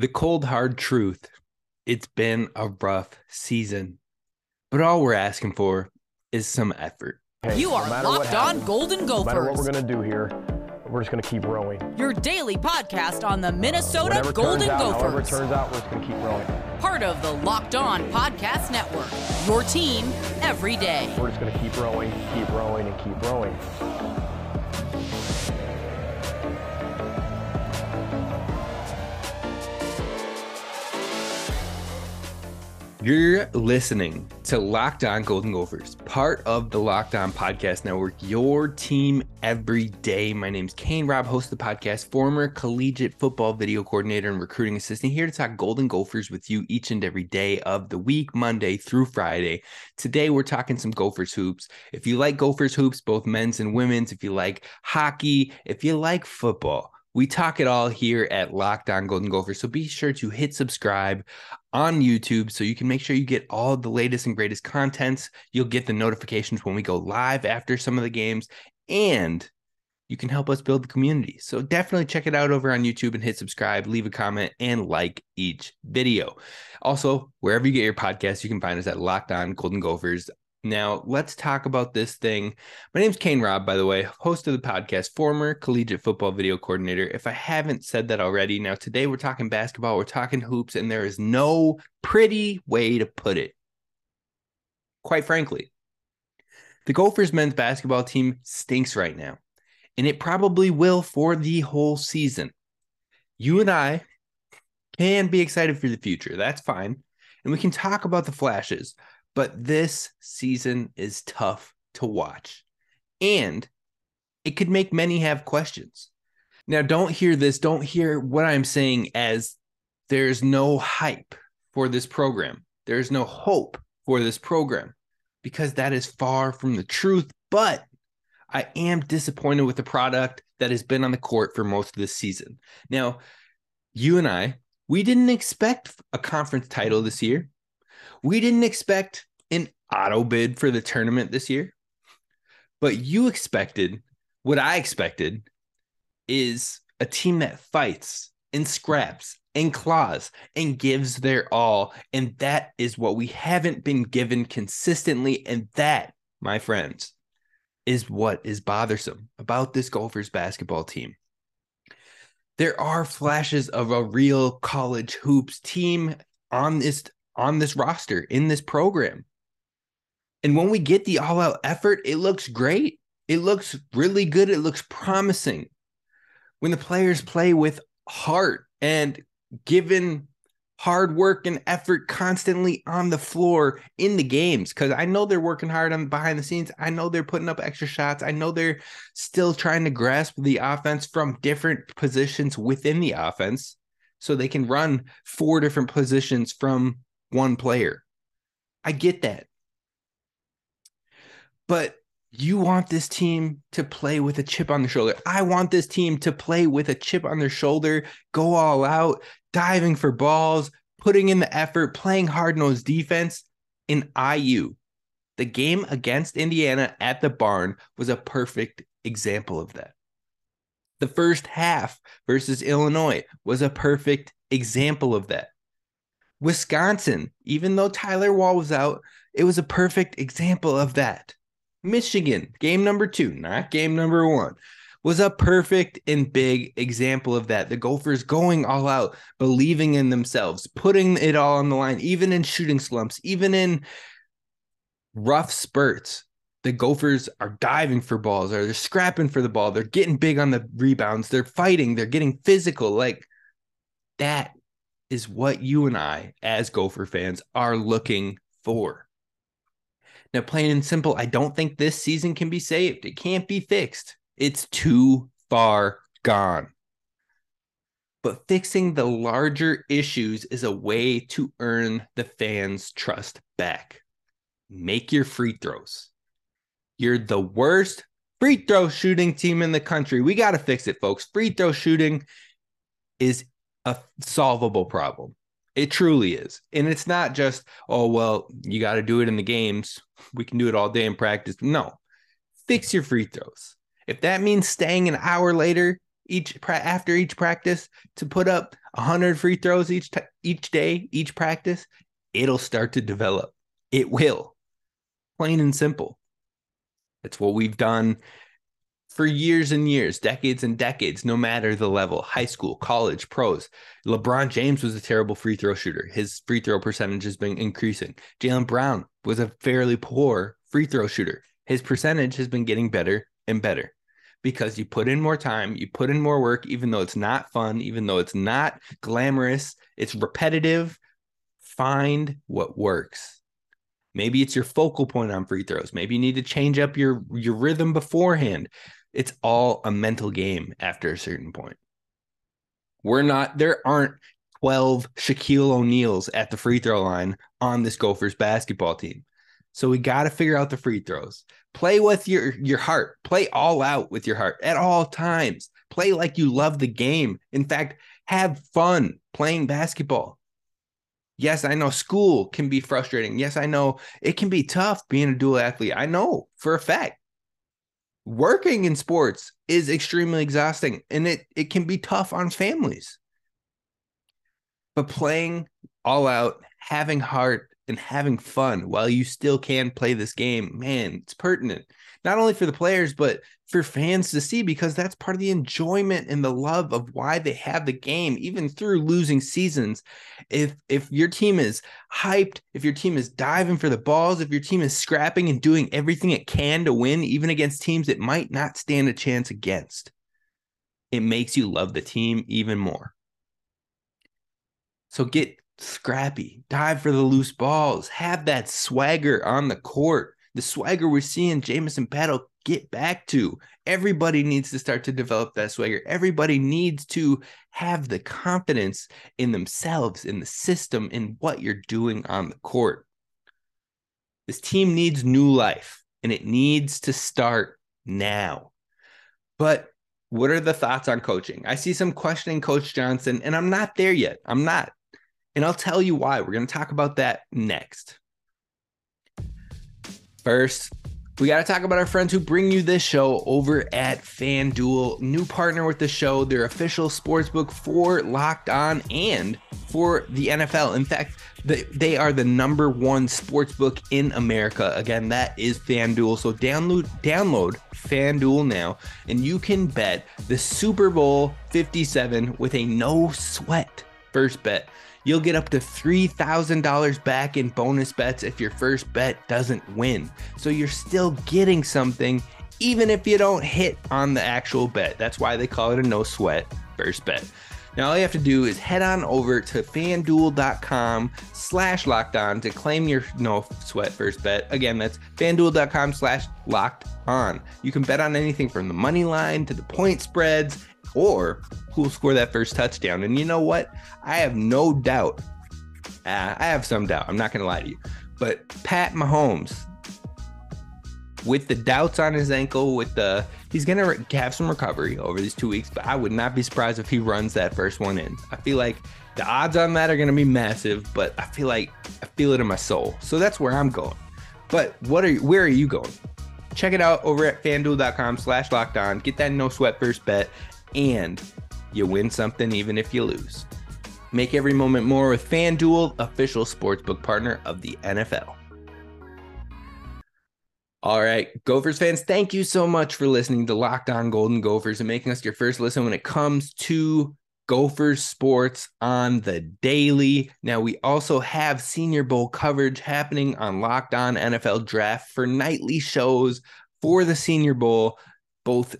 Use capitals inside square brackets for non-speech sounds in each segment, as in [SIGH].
The cold, hard truth it's been a rough season, but all we're asking for is some effort. Hey, you are no locked on Golden Gophers. No matter what we're going to do here, we're just going to keep rowing. Your daily podcast on the Minnesota Whatever Golden turns out, Gophers. However it turns out, we're just going to keep rowing. Part of the Locked On Podcast Network. Your team every day. We're just going to keep rowing, keep rowing, and keep rowing. You're listening to Locked On Golden Gophers, part of the Locked On Podcast Network, your team every day. My name's Kane Robb, host of the podcast, former collegiate football video coordinator and recruiting assistant, here to talk Golden Gophers with you each and every day of the week, Monday through Friday. Today, we're talking some Gophers hoops. If you like Gophers hoops, both men's and women's, if you like hockey, if you like football, we talk it all here at Locked On Golden Gophers. So be sure to hit subscribe on YouTube so you can make sure you get all the latest and greatest contents. You'll get the notifications when we go live after some of the games, and you can help us build the community. So definitely check it out over on YouTube and hit subscribe, leave a comment, and like each video. Also, wherever you get your podcast, you can find us at Locked On Golden Gophers now, let's talk about this thing. My name's Kane Robb, by the way, host of the podcast, former collegiate football video coordinator. If I haven't said that already, now today we're talking basketball, we're talking hoops, and there is no pretty way to put it. Quite frankly, the Gophers men's basketball team stinks right now, and it probably will for the whole season. You and I can be excited for the future. That's fine. And we can talk about the flashes but this season is tough to watch. And it could make many have questions. Now, don't hear this, don't hear what I'm saying as there's no hype for this program. There's no hope for this program because that is far from the truth. But I am disappointed with the product that has been on the court for most of this season. Now, you and I, we didn't expect a conference title this year. We didn't expect an auto bid for the tournament this year, but you expected what I expected is a team that fights and scraps and claws and gives their all. And that is what we haven't been given consistently. And that, my friends, is what is bothersome about this Gophers basketball team. There are flashes of a real college hoops team on this on this roster in this program. And when we get the all out effort, it looks great. It looks really good. It looks promising. When the players play with heart and given hard work and effort constantly on the floor in the games because I know they're working hard on behind the scenes. I know they're putting up extra shots. I know they're still trying to grasp the offense from different positions within the offense so they can run four different positions from one player. I get that. But you want this team to play with a chip on their shoulder. I want this team to play with a chip on their shoulder, go all out, diving for balls, putting in the effort, playing hard nosed defense. In IU, the game against Indiana at the barn was a perfect example of that. The first half versus Illinois was a perfect example of that. Wisconsin, even though Tyler Wahl was out, it was a perfect example of that. Michigan, game number two, not game number one, was a perfect and big example of that. The Gophers going all out, believing in themselves, putting it all on the line, even in shooting slumps, even in rough spurts. The Gophers are diving for balls, or they're scrapping for the ball. They're getting big on the rebounds. They're fighting. They're getting physical. Like that is what you and I, as Gopher fans, are looking for. Now, plain and simple, I don't think this season can be saved. It can't be fixed. It's too far gone. But fixing the larger issues is a way to earn the fans' trust back. Make your free throws. You're the worst free throw shooting team in the country. We got to fix it, folks. Free throw shooting is a solvable problem. It truly is. And it's not just, oh, well, you got to do it in the games. We can do it all day in practice. No, fix your free throws. If that means staying an hour later each after each practice to put up 100 free throws each t- each day, each practice, it'll start to develop. It will. Plain and simple. It's what we've done for years and years, decades and decades, no matter the level high school, college, pros. LeBron James was a terrible free throw shooter. His free throw percentage has been increasing. Jaylen Brown was a fairly poor free throw shooter. His percentage has been getting better and better because you put in more time, you put in more work, even though it's not fun, even though it's not glamorous, it's repetitive. Find what works. Maybe it's your focal point on free throws. Maybe you need to change up your your rhythm beforehand. It's all a mental game after a certain point. We're not there aren't 12 Shaquille O'Neals at the free throw line on this Gophers basketball team. So we got to figure out the free throws. Play with your your heart. Play all out with your heart at all times. Play like you love the game. In fact, have fun playing basketball. Yes, I know school can be frustrating. Yes, I know it can be tough being a dual athlete. I know for a fact. Working in sports is extremely exhausting and it it can be tough on families. But playing all out, having heart, and having fun while you still can play this game, man, it's pertinent. Not only for the players, but for fans to see because that's part of the enjoyment and the love of why they have the game, even through losing seasons. If if your team is hyped, if your team is diving for the balls, if your team is scrapping and doing everything it can to win, even against teams it might not stand a chance against, it makes you love the team even more. So get scrappy, dive for the loose balls, have that swagger on the court. The swagger we're seeing Jamison Battle get back to. Everybody needs to start to develop that swagger. Everybody needs to have the confidence in themselves, in the system, in what you're doing on the court. This team needs new life and it needs to start now. But what are the thoughts on coaching? I see some questioning Coach Johnson, and I'm not there yet. I'm not. And I'll tell you why. We're going to talk about that next. First, we got to talk about our friends who bring you this show over at FanDuel, new partner with the show, their official sportsbook for Locked On and for the NFL. In fact, they are the number one sportsbook in America. Again, that is FanDuel. So download download FanDuel now, and you can bet the Super Bowl 57 with a no sweat first bet. You'll get up to $3,000 back in bonus bets if your first bet doesn't win. So you're still getting something even if you don't hit on the actual bet. That's why they call it a no sweat first bet. Now all you have to do is head on over to fanduel.com slash locked on to claim your no sweat first bet. Again, that's fanduel.com slash locked on. You can bet on anything from the money line to the point spreads or who'll score that first touchdown. And you know what? I have no doubt. Uh, I have some doubt. I'm not going to lie to you. But Pat Mahomes, with the doubts on his ankle, with the he's going to re- have some recovery over these two weeks, but I would not be surprised if he runs that first one in. I feel like the odds on that are going to be massive, but I feel like I feel it in my soul. So that's where I'm going. But what are where are you going? Check it out over at fanduel.com slash locked on. Get that no sweat first bet and you win something even if you lose. Make every moment more with FanDuel, official sportsbook partner of the NFL. All right, Gophers fans, thank you so much for listening to Locked On Golden Gophers and making us your first listen when it comes to Gophers sports on the daily. Now, we also have Senior Bowl coverage happening on Locked On NFL Draft for nightly shows for the Senior Bowl, both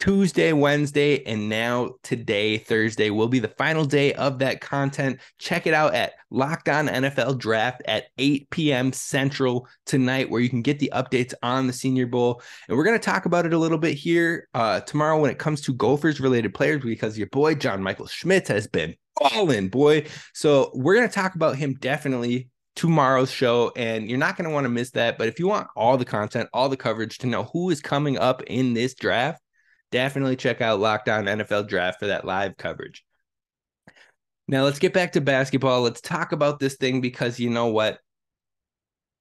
Tuesday, Wednesday, and now today, Thursday, will be the final day of that content. Check it out at Locked On NFL Draft at 8 p.m. Central tonight, where you can get the updates on the Senior Bowl. And we're going to talk about it a little bit here uh, tomorrow when it comes to Gophers related players, because your boy, John Michael Schmitz, has been balling, boy. So we're going to talk about him definitely tomorrow's show and you're not going to want to miss that but if you want all the content all the coverage to know who is coming up in this draft definitely check out Locked On NFL Draft for that live coverage. Now let's get back to basketball. Let's talk about this thing because you know what?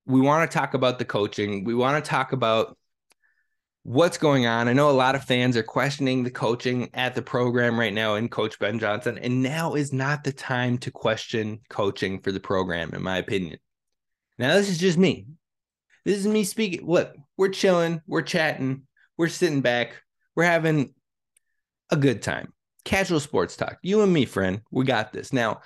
We want to talk about the coaching. We want to talk about what's going on. I know a lot of fans are questioning the coaching at the program right now and Coach Ben Johnson, and now is not the time to question coaching for the program, in my opinion. Now, this is just me. This is me speaking. Look, we're chilling, we're chatting, we're sitting back, we're having a good time. Casual sports talk. You and me, friend, we got this. Now,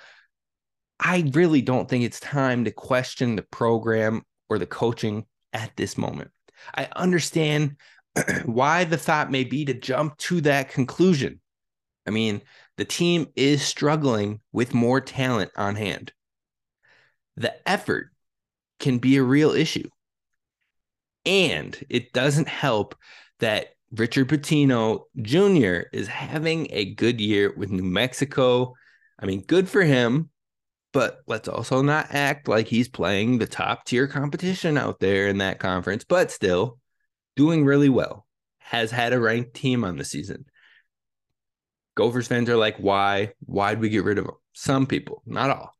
I really don't think it's time to question the program or the coaching at this moment. I understand [CLEARS THROAT] why the thought may be to jump to that conclusion. I mean, the team is struggling with more talent on hand. The effort can be a real issue. And it doesn't help that Richard Pitino Jr. is having a good year with New Mexico. I mean, good for him, but let's also not act like he's playing the top tier competition out there in that conference, but still, doing really well, has had a ranked team on the season. Gophers fans are like, why? Why'd we get rid of him? Some people, not all.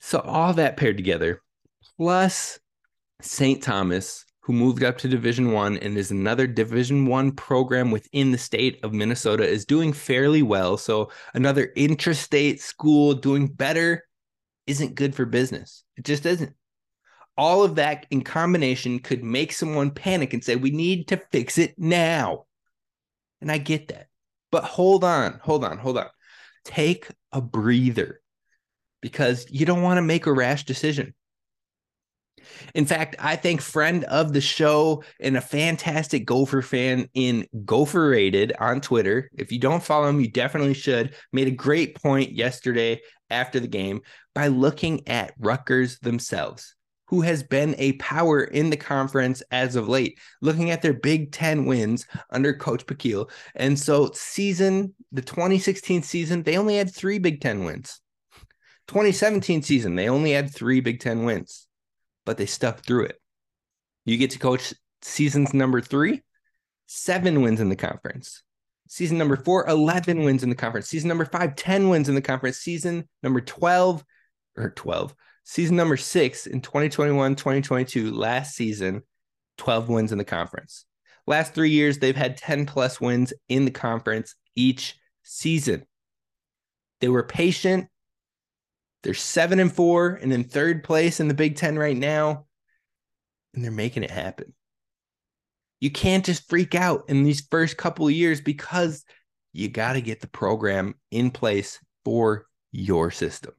So all that paired together, plus St. Thomas, who moved up to Division One and is another Division One program within the state of Minnesota, is doing fairly well. So another intrastate school doing better isn't good for business. It just isn't all of that in combination could make someone panic and say, we need to fix it now. And I get that. But hold on, hold on, hold on. Take a breather because you don't want to make a rash decision. In fact, I think friend of the show and a fantastic Gopher fan in Gopher Rated on Twitter. If you don't follow him, you definitely should. Made a great point yesterday after the game by looking at Rutgers themselves who has been a power in the conference as of late, looking at their Big Ten wins under Coach Pikiell. And so, season, the 2016 season, they only had three Big Ten wins. 2017 season, they only had three Big Ten wins, but they stuck through it. You get to coach seasons number three, seven wins in the conference. Season number four, 11 wins in the conference. Season number five, 10 wins in the conference. Season number 12 or 12, season number six in 2021 2022, last season, 12 wins in the conference. Last three years, they've had 10 plus wins in the conference each season. They were patient. They're seven and four and in third place in the Big Ten right now, and they're making it happen. You can't just freak out in these first couple of years because you got to get the program in place for your system.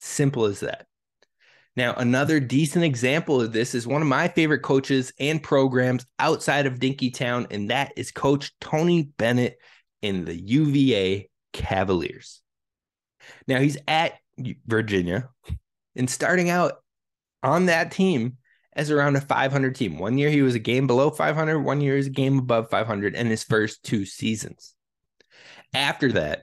Simple as that. Now, another decent example of this is one of my favorite coaches and programs outside of Dinkytown, and that is Coach Tony Bennett in the UVA Cavaliers. Now, he's at Virginia and starting out on that team as around a 500 team. One year he was a game below 500, one year he was a game above 500 in his first two seasons. After that,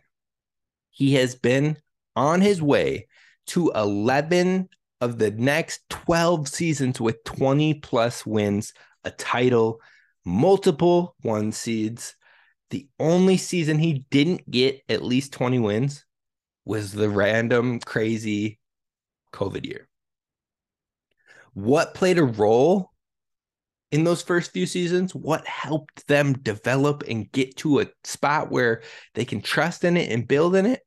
he has been on his way to 11 of the next 12 seasons with 20 plus wins, a title, multiple one seeds. The only season he didn't get at least 20 wins was the random crazy COVID year. What played a role in those first few seasons? What helped them develop and get to a spot where they can trust in it and build in it?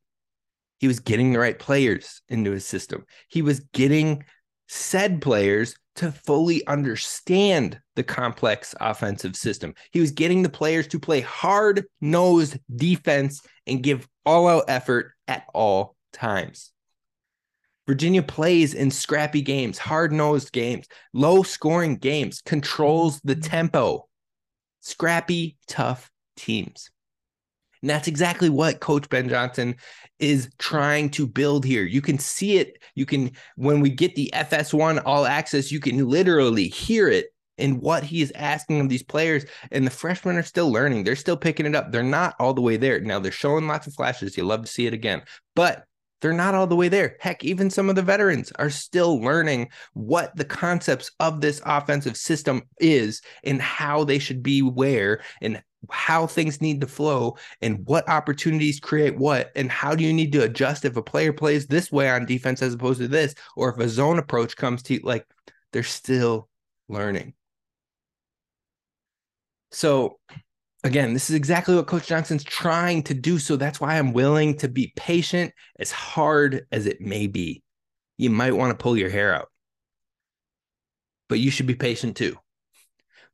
He was getting the right players into his system. He was getting said players to fully understand the complex offensive system. He was getting the players to play hard nosed defense and give all out effort at all times. Virginia plays in scrappy games, hard nosed games, low scoring games, controls the tempo, scrappy, tough teams. And that's exactly what Coach Ben Johnson is trying to build here. You can see it. You can, when we get the FS1 all access, you can literally hear it in what he is asking of these players. And the freshmen are still learning. They're still picking it up. They're not all the way there. Now they're showing lots of flashes. You love to see it again, but they're not all the way there. Heck, even some of the veterans are still learning what the concepts of this offensive system is and how they should be where and how things need to flow and what opportunities create what and how do you need to adjust if a player plays this way on defense as opposed to this or if a zone approach comes to you like they're still learning So, again, this is exactly what Coach Johnson's trying to do. So, that's why I'm willing to be patient, as hard as it may be. You might want to pull your hair out, but you should be patient too.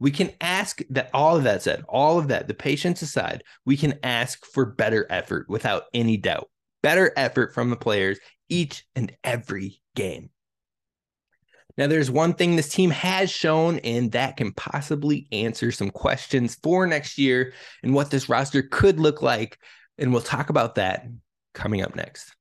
We can ask that all of that said, all of that, the patience aside, we can ask for better effort without any doubt. Better effort from the players each and every game. Now, there's one thing this team has shown, and that can possibly answer some questions for next year and what this roster could look like. And we'll talk about that coming up next.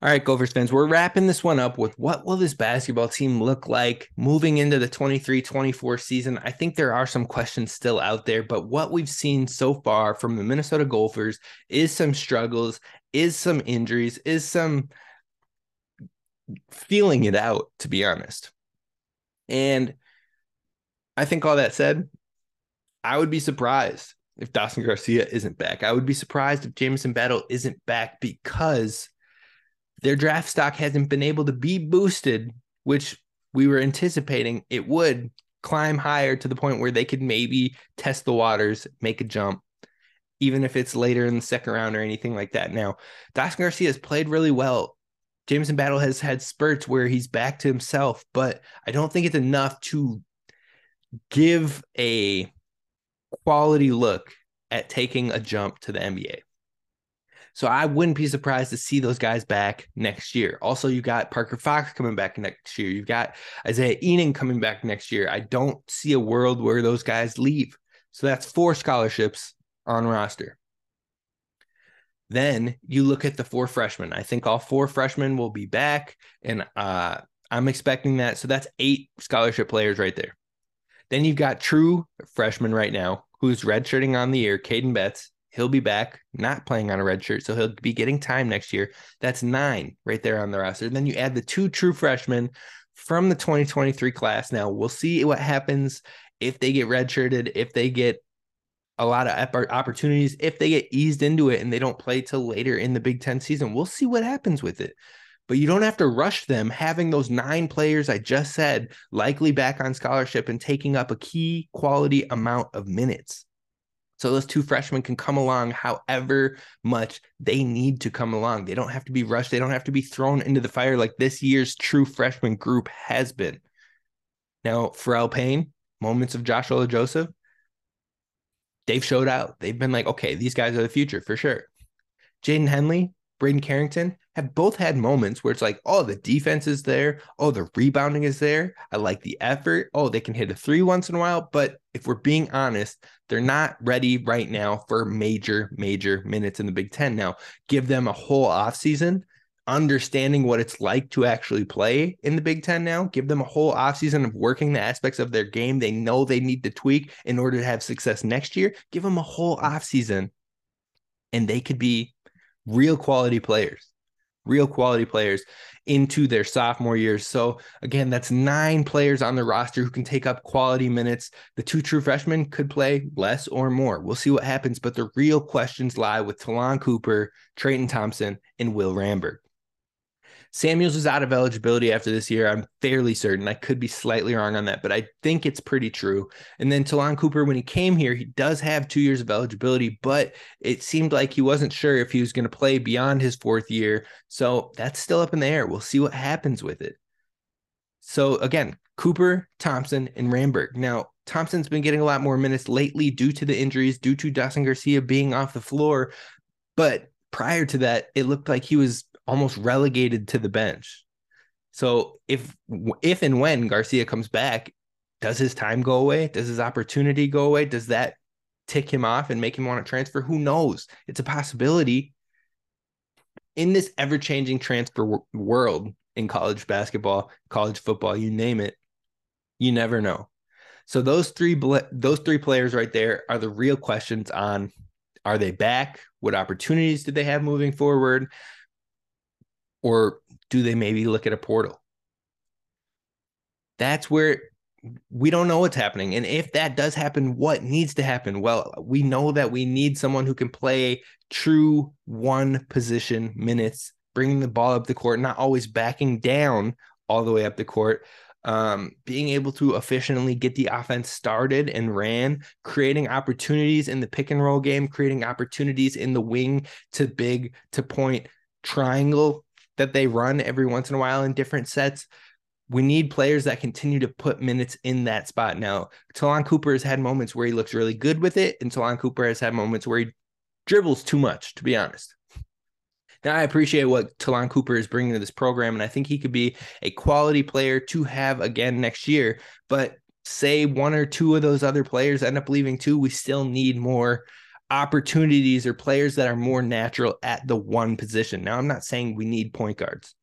All right, Gophers fans, we're wrapping this one up with what will this basketball team look like moving into the 23-24 season? I think there are some questions still out there, but what we've seen so far from the Minnesota Gophers is some struggles, is some injuries, is some feeling it out, to be honest. And I think all that said, I would be surprised if Dawson Garcia isn't back. I would be surprised if Jamison Battle isn't back because their draft stock hasn't been able to be boosted, which we were anticipating it would climb higher to the point where they could maybe test the waters, make a jump, even if it's later in the second round or anything like that. Now, Dawson Garcia has played really well. Jamison Battle has had spurts where he's back to himself, but I don't think it's enough to give a quality look at taking a jump to the NBA. So I wouldn't be surprised to see those guys back next year. Also, you got Parker Fox coming back next year. You've got Isaiah Ihnen coming back next year. I don't see a world where those guys leave. So that's four scholarships on roster. Then you look at the four freshmen. I think all four freshmen will be back, and uh, I'm expecting that. So that's eight scholarship players right there. Then you've got true freshman right now who's redshirting on the year, Caden Betts. He'll be back, not playing on a red shirt, so he'll be getting time next year. That's nine right there on the roster. Then you add the two true freshmen from the 2023 class. Now we'll see what happens if they get redshirted, if they get a lot of opportunities, if they get eased into it and they don't play till later in the Big Ten season. We'll see what happens with it. But you don't have to rush them having those nine players I just said likely back on scholarship and taking up a key quality amount of minutes. So those two freshmen can come along however much they need to come along. They don't have to be rushed. They don't have to be thrown into the fire like this year's true freshman group has been. Now, Pharrel Payne, moments of Joshua Joseph, they've showed out. They've been like, okay, these guys are the future for sure. Jaden Henley, Braeden Carrington have both had moments where it's like, oh, the defense is there. Oh, the rebounding is there. I like the effort. Oh, they can hit a three once in a while. But if we're being honest, they're not ready right now for major, major minutes in the Big Ten. Now, give them a whole offseason, understanding what it's like to actually play in the Big Ten now. Give them a whole offseason of working the aspects of their game they know they need to tweak in order to have success next year. Give them a whole offseason and they could be real quality players, real quality players into their sophomore years. So again, that's nine players on the roster who can take up quality minutes. The two true freshmen could play less or more. We'll see what happens, but the real questions lie with Ta'Lon Cooper, Treyton Thompson, and Will Ramberg. Samuels is out of eligibility after this year. I'm fairly certain. I could be slightly wrong on that, but I think it's pretty true. And then Ta'Lon Cooper, when he came here, he does have two years of eligibility, but it seemed like he wasn't sure if he was going to play beyond his fourth year. So that's still up in the air. We'll see what happens with it. So again, Cooper, Thompson, and Ramberg. Now, Thompson's been getting a lot more minutes lately due to the injuries, due to Dawson Garcia being off the floor. But prior to that, it looked like he was almost relegated to the bench. So if if and when Garcia comes back, does his time go away? Does his opportunity go away? Does that tick him off and make him want to transfer? Who knows? It's a possibility. In this ever-changing transfer w- world in college basketball, college football, you name it, you never know. So those three bl- those three players right there are the real questions on are they back? What opportunities do they have moving forward? Or do they maybe look at a portal? That's where we don't know what's happening. And if that does happen, what needs to happen? Well, we know that we need someone who can play true one position minutes, bringing the ball up the court, not always backing down all the way up the court. um, being able to efficiently get the offense started and ran, creating opportunities in the pick and roll game, creating opportunities in the wing to big to point triangle that they run every once in a while in different sets. We need players that continue to put minutes in that spot. Now, Ta'Lon Cooper has had moments where he looks really good with it, and Ta'Lon Cooper has had moments where he dribbles too much, to be honest. Now, I appreciate what Ta'Lon Cooper is bringing to this program, and I think he could be a quality player to have again next year. But say one or two of those other players end up leaving too, we still need more opportunities or players that are more natural at the one position. Now, I'm not saying we need point guards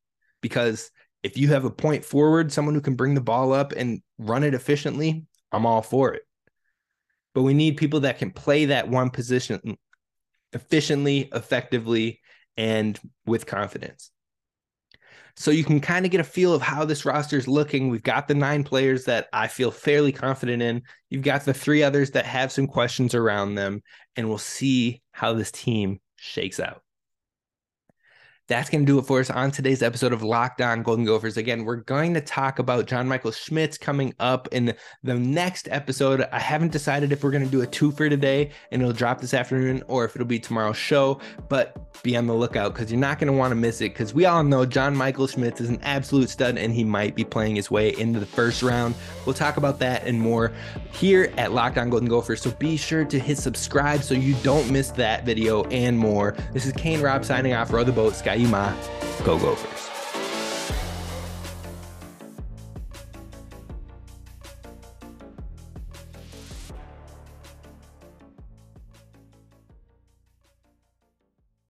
because if you have a point forward, someone who can bring the ball up and run it efficiently, I'm all for it. But we need people that can play that one position efficiently, effectively, and with confidence. So you can kind of get a feel of how this roster is looking. We've got the nine players that I feel fairly confident in. You've got the three others that have some questions around them, and we'll see how this team shakes out that's going to do it for us on today's episode of Locked On Golden Gophers. Again, we're going to talk about John Michael Schmitz coming up in the next episode. I haven't decided if we're going to do a two for today and it'll drop this afternoon or if it'll be tomorrow's show, but be on the lookout because you're not going to want to miss it because we all know John Michael Schmitz is an absolute stud and he might be playing his way into the first round. We'll talk about that and more here at Locked On Golden Gophers. So be sure to hit subscribe so you don't miss that video and more. This is Kane Rob signing off. for the boat, Sky U-Mah. Go Gophers.